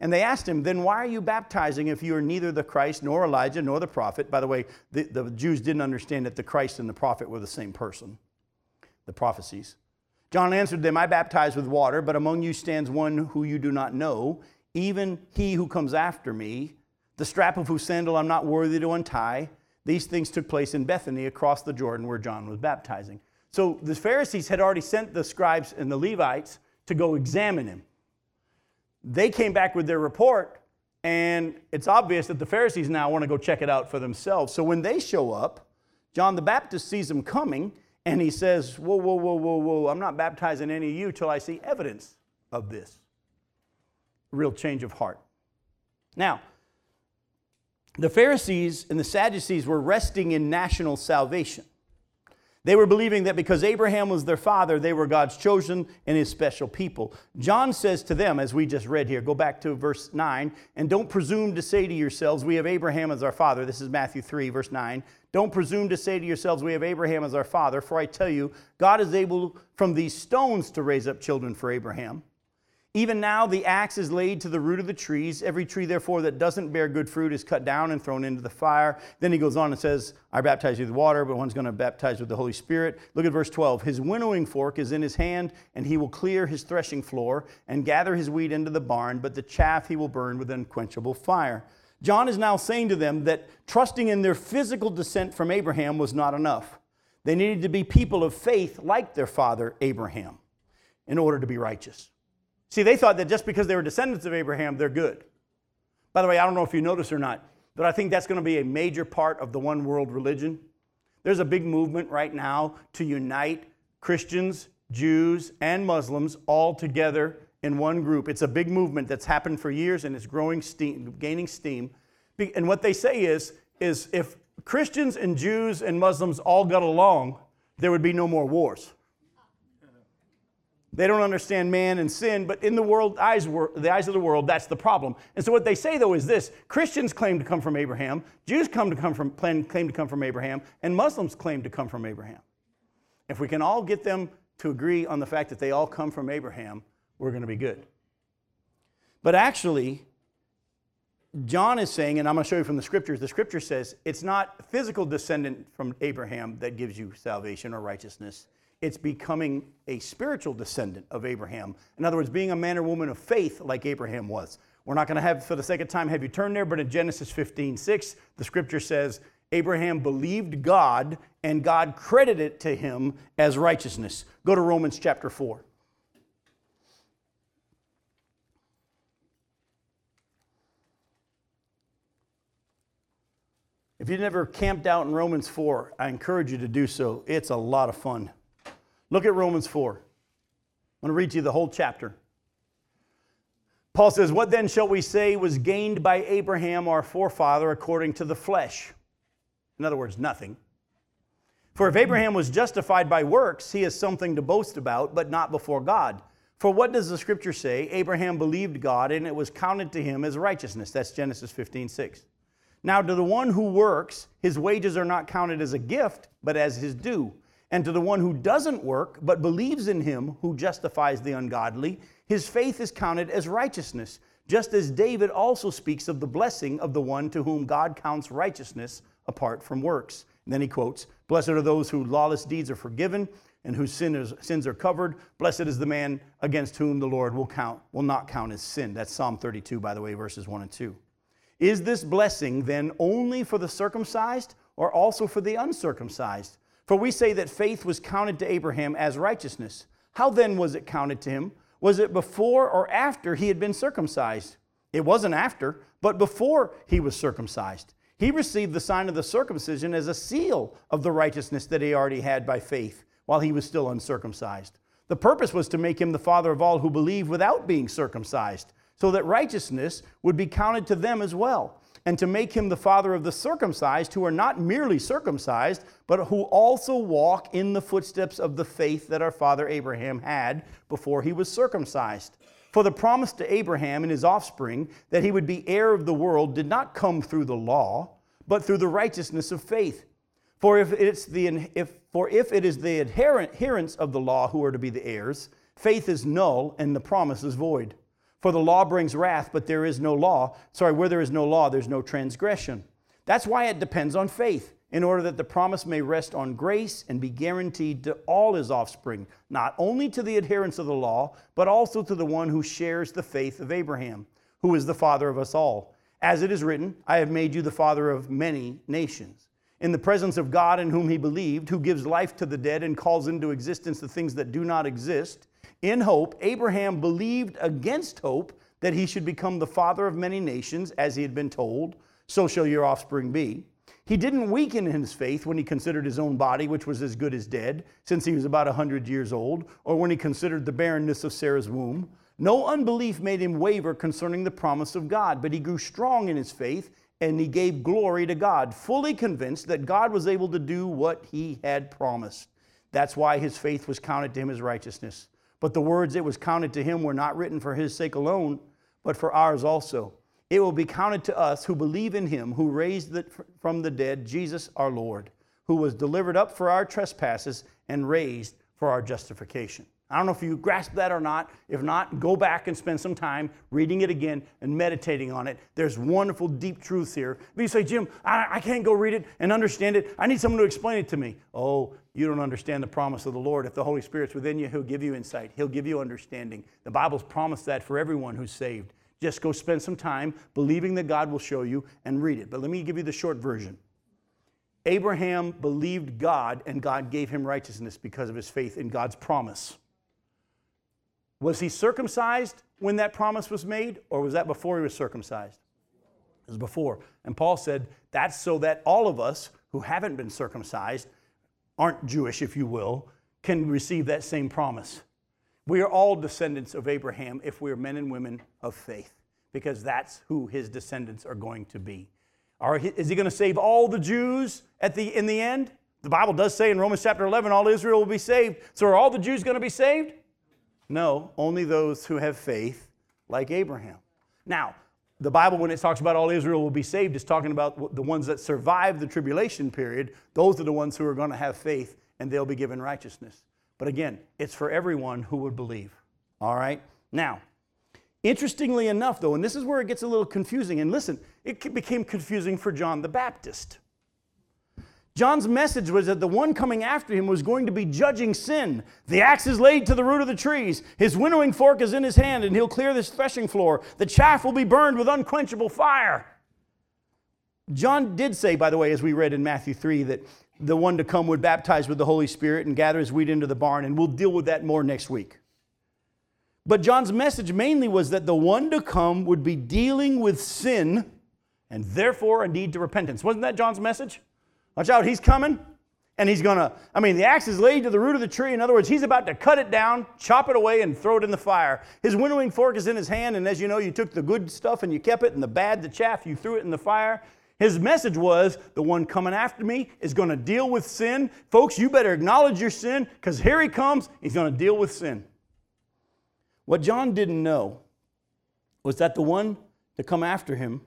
And they asked him, Then why are you baptizing if you are neither the Christ, nor Elijah, nor the prophet? By the way, the, the Jews didn't understand that the Christ and the prophet were the same person, the prophecies. John answered them, I baptize with water, but among you stands one who you do not know, even he who comes after me, the strap of whose sandal I'm not worthy to untie. These things took place in Bethany across the Jordan where John was baptizing. So the Pharisees had already sent the scribes and the Levites to go examine him. They came back with their report, and it's obvious that the Pharisees now want to go check it out for themselves. So when they show up, John the Baptist sees them coming, and he says, Whoa, whoa, whoa, whoa, whoa, I'm not baptizing any of you till I see evidence of this. Real change of heart. Now, the Pharisees and the Sadducees were resting in national salvation. They were believing that because Abraham was their father, they were God's chosen and his special people. John says to them, as we just read here, go back to verse 9, and don't presume to say to yourselves, We have Abraham as our father. This is Matthew 3, verse 9. Don't presume to say to yourselves, We have Abraham as our father, for I tell you, God is able from these stones to raise up children for Abraham. Even now, the axe is laid to the root of the trees. Every tree, therefore, that doesn't bear good fruit is cut down and thrown into the fire. Then he goes on and says, I baptize you with water, but one's going to baptize with the Holy Spirit. Look at verse 12. His winnowing fork is in his hand, and he will clear his threshing floor and gather his wheat into the barn, but the chaff he will burn with unquenchable fire. John is now saying to them that trusting in their physical descent from Abraham was not enough. They needed to be people of faith like their father Abraham in order to be righteous. See, they thought that just because they were descendants of Abraham, they're good. By the way, I don't know if you notice or not, but I think that's going to be a major part of the one world religion. There's a big movement right now to unite Christians, Jews, and Muslims all together in one group. It's a big movement that's happened for years and it's growing steam, gaining steam. And what they say is, is if Christians and Jews and Muslims all got along, there would be no more wars. They don't understand man and sin, but in the world, eyes, the eyes of the world, that's the problem. And so what they say though is this: Christians claim to come from Abraham, Jews come to come from claim to come from Abraham, and Muslims claim to come from Abraham. If we can all get them to agree on the fact that they all come from Abraham, we're going to be good. But actually, John is saying, and I'm going to show you from the scriptures, the scripture says it's not physical descendant from Abraham that gives you salvation or righteousness it's becoming a spiritual descendant of Abraham. In other words, being a man or woman of faith like Abraham was. We're not going to have, for the sake of time, have you turn there, but in Genesis 15 6, the scripture says, Abraham believed God and God credited it to him as righteousness. Go to Romans chapter 4. If you've never camped out in Romans 4, I encourage you to do so. It's a lot of fun. Look at Romans 4. I'm going to read you the whole chapter. Paul says, What then shall we say was gained by Abraham, our forefather, according to the flesh? In other words, nothing. For if Abraham was justified by works, he has something to boast about, but not before God. For what does the scripture say? Abraham believed God, and it was counted to him as righteousness. That's Genesis 15 6. Now, to the one who works, his wages are not counted as a gift, but as his due. And to the one who doesn't work, but believes in him who justifies the ungodly, his faith is counted as righteousness, just as David also speaks of the blessing of the one to whom God counts righteousness apart from works. And then he quotes, Blessed are those whose lawless deeds are forgiven and whose sins are covered. Blessed is the man against whom the Lord will count, will not count as sin. That's Psalm 32, by the way, verses 1 and 2. Is this blessing then only for the circumcised or also for the uncircumcised? For we say that faith was counted to Abraham as righteousness. How then was it counted to him? Was it before or after he had been circumcised? It wasn't after, but before he was circumcised. He received the sign of the circumcision as a seal of the righteousness that he already had by faith while he was still uncircumcised. The purpose was to make him the father of all who believe without being circumcised, so that righteousness would be counted to them as well and to make him the father of the circumcised, who are not merely circumcised, but who also walk in the footsteps of the faith that our father Abraham had before he was circumcised. For the promise to Abraham and his offspring that he would be heir of the world did not come through the law, but through the righteousness of faith. For if, it's the, if, for if it is the adherents of the law who are to be the heirs, faith is null and the promise is void. For the law brings wrath, but there is no law. Sorry, where there is no law, there's no transgression. That's why it depends on faith, in order that the promise may rest on grace and be guaranteed to all his offspring, not only to the adherents of the law, but also to the one who shares the faith of Abraham, who is the father of us all. As it is written, I have made you the father of many nations. In the presence of God in whom he believed, who gives life to the dead and calls into existence the things that do not exist in hope, Abraham believed against hope that he should become the father of many nations, as he had been told, so shall your offspring be. He didn't weaken in his faith when he considered his own body, which was as good as dead, since he was about a 100 years old, or when he considered the barrenness of Sarah's womb. No unbelief made him waver concerning the promise of God, but he grew strong in his faith and he gave glory to God, fully convinced that God was able to do what he had promised. That's why his faith was counted to him as righteousness. But the words it was counted to him were not written for his sake alone, but for ours also. It will be counted to us who believe in him who raised the, from the dead Jesus our Lord, who was delivered up for our trespasses and raised for our justification. I don't know if you grasp that or not. If not, go back and spend some time reading it again and meditating on it. There's wonderful, deep truths here. But you say, Jim, I, I can't go read it and understand it, I need someone to explain it to me. Oh, you don't understand the promise of the Lord. If the Holy Spirit's within you, He'll give you insight, He'll give you understanding. The Bible's promised that for everyone who's saved. Just go spend some time believing that God will show you and read it. But let me give you the short version. Abraham believed God, and God gave him righteousness because of his faith in God's promise. Was he circumcised when that promise was made, or was that before he was circumcised? It was before. And Paul said, that's so that all of us who haven't been circumcised, aren't Jewish, if you will, can receive that same promise. We are all descendants of Abraham if we are men and women of faith, because that's who his descendants are going to be. Are, is he going to save all the Jews at the, in the end? The Bible does say in Romans chapter 11, all Israel will be saved. So are all the Jews going to be saved? No, only those who have faith like Abraham. Now, the Bible, when it talks about all Israel will be saved, is talking about the ones that survive the tribulation period. Those are the ones who are going to have faith and they'll be given righteousness. But again, it's for everyone who would believe. All right? Now, interestingly enough, though, and this is where it gets a little confusing, and listen, it became confusing for John the Baptist. John's message was that the one coming after him was going to be judging sin. The axe is laid to the root of the trees. His winnowing fork is in his hand, and he'll clear this threshing floor. The chaff will be burned with unquenchable fire. John did say, by the way, as we read in Matthew 3, that the one to come would baptize with the Holy Spirit and gather his wheat into the barn, and we'll deal with that more next week. But John's message mainly was that the one to come would be dealing with sin and therefore a need to repentance. Wasn't that John's message? Watch out, he's coming and he's gonna, I mean, the axe is laid to the root of the tree. In other words, he's about to cut it down, chop it away, and throw it in the fire. His winnowing fork is in his hand, and as you know, you took the good stuff and you kept it, and the bad, the chaff, you threw it in the fire. His message was the one coming after me is to deal with sin. Folks, you better acknowledge your sin because here he comes. He's to deal with sin. What John didn't know was that the one to come after him,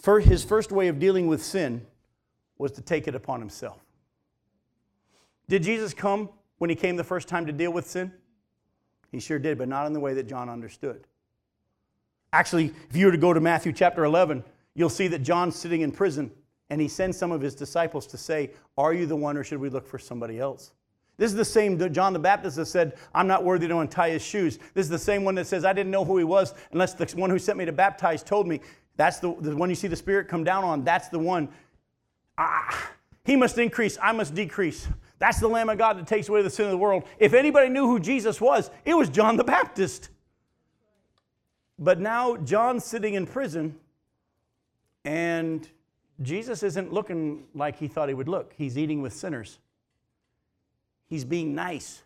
for his first way of dealing with sin was to take it upon himself. Did Jesus come when he came the first time to deal with sin? He sure did, but not in the way that John understood. Actually, if you were to go to Matthew chapter 11, you'll see that John's sitting in prison and he sends some of his disciples to say, Are you the one or should we look for somebody else? This is the same John the Baptist that said, I'm not worthy to untie his shoes. This is the same one that says, I didn't know who he was unless the one who sent me to baptize told me. That's the, the one you see the Spirit come down on. That's the one ah, he must increase, I must decrease. That's the Lamb of God that takes away the sin of the world. If anybody knew who Jesus was, it was John the Baptist. But now John's sitting in prison, and Jesus isn't looking like he thought he would look. He's eating with sinners, he's being nice.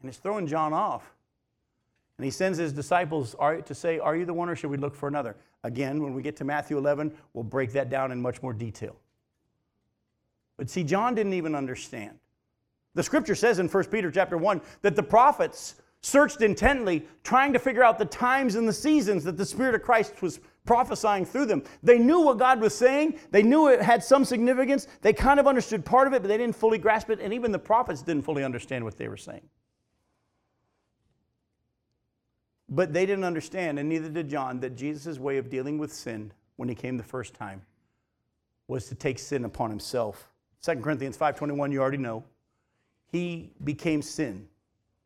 And it's throwing John off. And he sends his disciples to say, Are you the one or should we look for another? Again, when we get to Matthew 11, we'll break that down in much more detail. But see, John didn't even understand. The scripture says in 1 Peter chapter 1 that the prophets searched intently, trying to figure out the times and the seasons that the Spirit of Christ was prophesying through them. They knew what God was saying, they knew it had some significance, they kind of understood part of it, but they didn't fully grasp it, and even the prophets didn't fully understand what they were saying. But they didn't understand, and neither did John, that Jesus' way of dealing with sin when he came the first time was to take sin upon himself. 2 Corinthians 5:21 you already know. He became sin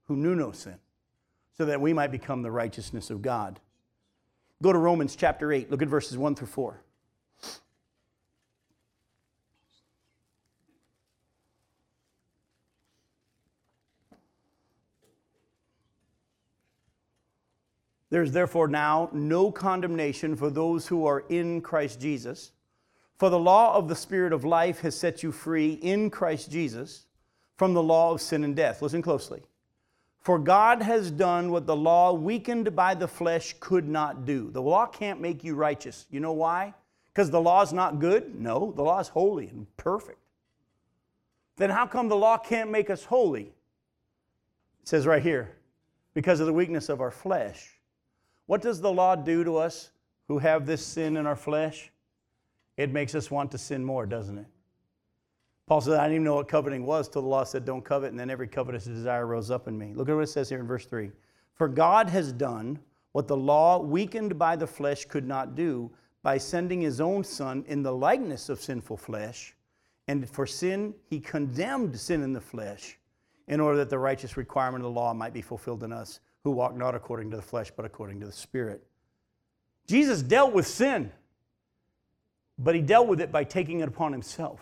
who knew no sin so that we might become the righteousness of God. Go to Romans chapter 8. Look at verses 1 through 4. There's therefore now no condemnation for those who are in Christ Jesus. For the law of the Spirit of life has set you free in Christ Jesus from the law of sin and death. Listen closely. For God has done what the law, weakened by the flesh, could not do. The law can't make you righteous. You know why? Because the law is not good? No, the law is holy and perfect. Then how come the law can't make us holy? It says right here, because of the weakness of our flesh. What does the law do to us who have this sin in our flesh? It makes us want to sin more, doesn't it? Paul said, I didn't even know what coveting was till the law said, Don't covet, and then every covetous desire rose up in me. Look at what it says here in verse 3. For God has done what the law, weakened by the flesh, could not do by sending his own Son in the likeness of sinful flesh. And for sin, he condemned sin in the flesh in order that the righteous requirement of the law might be fulfilled in us who walk not according to the flesh, but according to the Spirit. Jesus dealt with sin, but he dealt with it by taking it upon himself,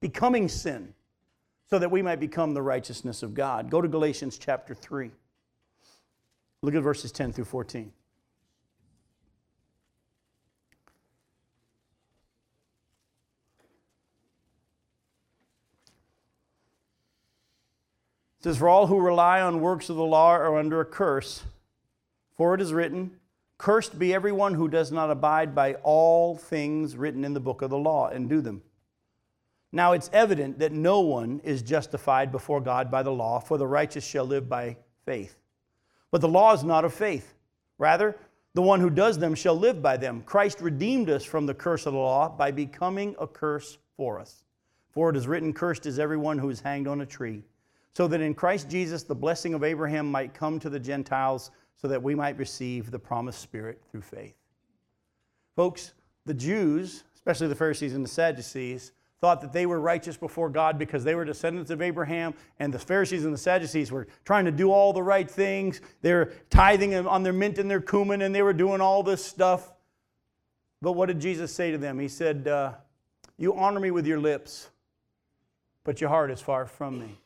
becoming sin, so that we might become the righteousness of God. Go to Galatians chapter 3. Look at verses 10 through 14. It says, For all who rely on works of the law are under a curse. For it is written, Cursed be everyone who does not abide by all things written in the book of the law and do them. Now it's evident that no one is justified before God by the law, for the righteous shall live by faith. But the law is not of faith. Rather, the one who does them shall live by them. Christ redeemed us from the curse of the law by becoming a curse for us. For it is written, Cursed is everyone who is hanged on a tree, so that in Christ Jesus the blessing of Abraham might come to the Gentiles, so that we might receive the promised Spirit through faith. Folks, the Jews, especially the Pharisees and the Sadducees, thought that they were righteous before God because they were descendants of Abraham, and the Pharisees and the Sadducees were trying to do all the right things. They were tithing on their mint and their cumin, and they were doing all this stuff. But what did Jesus say to them? He said, uh, You honor me with your lips, but your heart is far from me.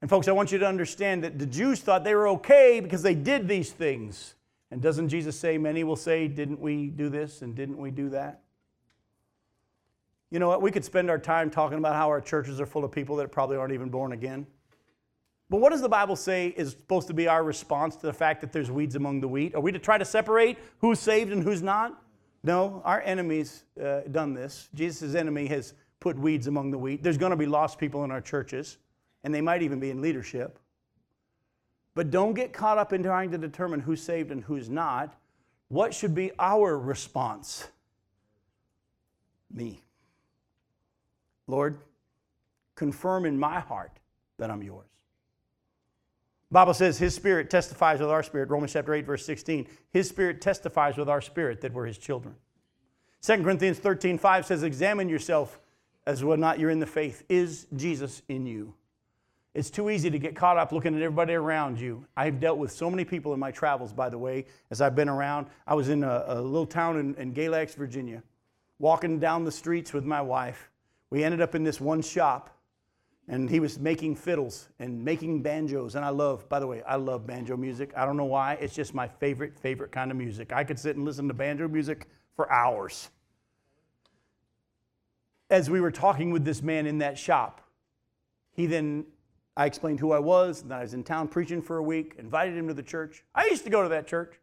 And, folks, I want you to understand that the Jews thought they were okay because they did these things. And doesn't Jesus say, Many will say, Didn't we do this and didn't we do that? You know what? We could spend our time talking about how our churches are full of people that probably aren't even born again. But what does the Bible say is supposed to be our response to the fact that there's weeds among the wheat? Are we to try to separate who's saved and who's not? No, our enemy's uh, done this. Jesus' enemy has put weeds among the wheat. There's going to be lost people in our churches, and they might even be in leadership. But don't get caught up in trying to determine who's saved and who's not. What should be our response? Me. Lord, confirm in my heart that I'm yours. Bible says his spirit testifies with our spirit. Romans chapter 8, verse 16. His spirit testifies with our spirit that we're his children. 2 Corinthians 13, 5 says, Examine yourself as whether or not you're in the faith. Is Jesus in you? It's too easy to get caught up looking at everybody around you. I've dealt with so many people in my travels, by the way, as I've been around. I was in a, a little town in, in Galax, Virginia, walking down the streets with my wife. We ended up in this one shop and he was making fiddles and making banjos. And i love by the way i love banjo music. I don't know why. It's just my favorite favorite kind of music. I could sit and listen to banjo music for hours. As we were talking with this man in that shop he then i explained who i was and that i was in town preaching for a week invited him to the church i used to go to that church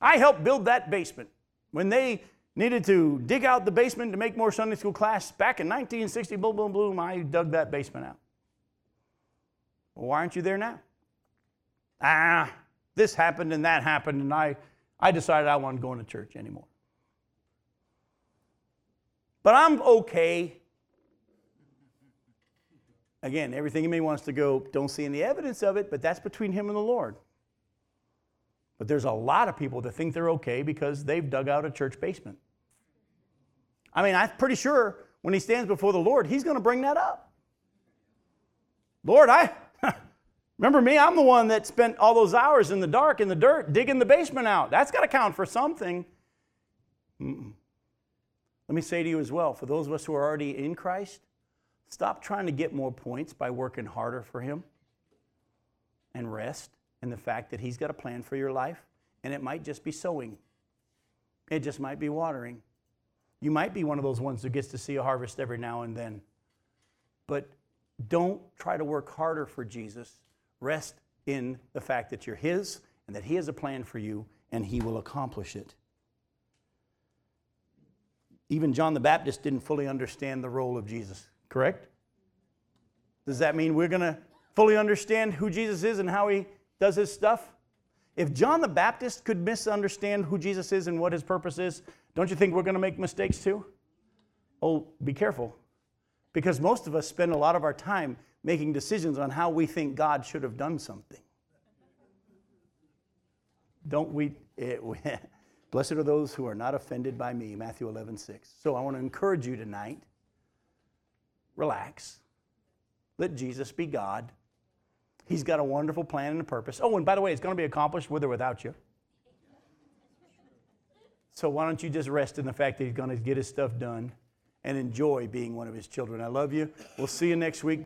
i helped build that basement when they needed to dig out the basement to make more Sunday school class. Back in 1960, boom, boom, boom, I dug that basement out. Well, why aren't you there now? Ah, this happened and that happened, and I, I decided I wasn't going to church anymore. But I'm okay. Again, everything in me wants to go, don't see any evidence of it, but that's between him and the Lord. But there's a lot of people that think they're okay because they've dug out a church basement. I mean, I'm pretty sure when he stands before the Lord, he's going to bring that up. Lord, I remember me, I'm the one that spent all those hours in the dark, in the dirt, digging the basement out. That's got to count for something. Mm-mm. Let me say to you as well, for those of us who are already in Christ, stop trying to get more points by working harder for him and rest in the fact that He's got a plan for your life, and it might just be sowing, it just might be watering. You might be one of those ones who gets to see a harvest every now and then. But don't try to work harder for Jesus. Rest in the fact that you're His and that He has a plan for you and He will accomplish it. Even John the Baptist didn't fully understand the role of Jesus, correct? Does that mean we're going to fully understand who Jesus is and how He does his stuff? If John the Baptist could misunderstand who Jesus is and what his purpose is, don't you think we're going to make mistakes too? Oh, be careful. Because most of us spend a lot of our time making decisions on how we think God should have done something. Don't we? It, eh, blessed are those who are not offended by me, Matthew 11, 6. So I want to encourage you tonight relax, let Jesus be God. He's got a wonderful plan and a purpose. Oh, and by the way, it's going to be accomplished with or without you. So why don't you just rest in the fact that he's going to get his stuff done and enjoy being one of his children? I love you. We'll see you next week.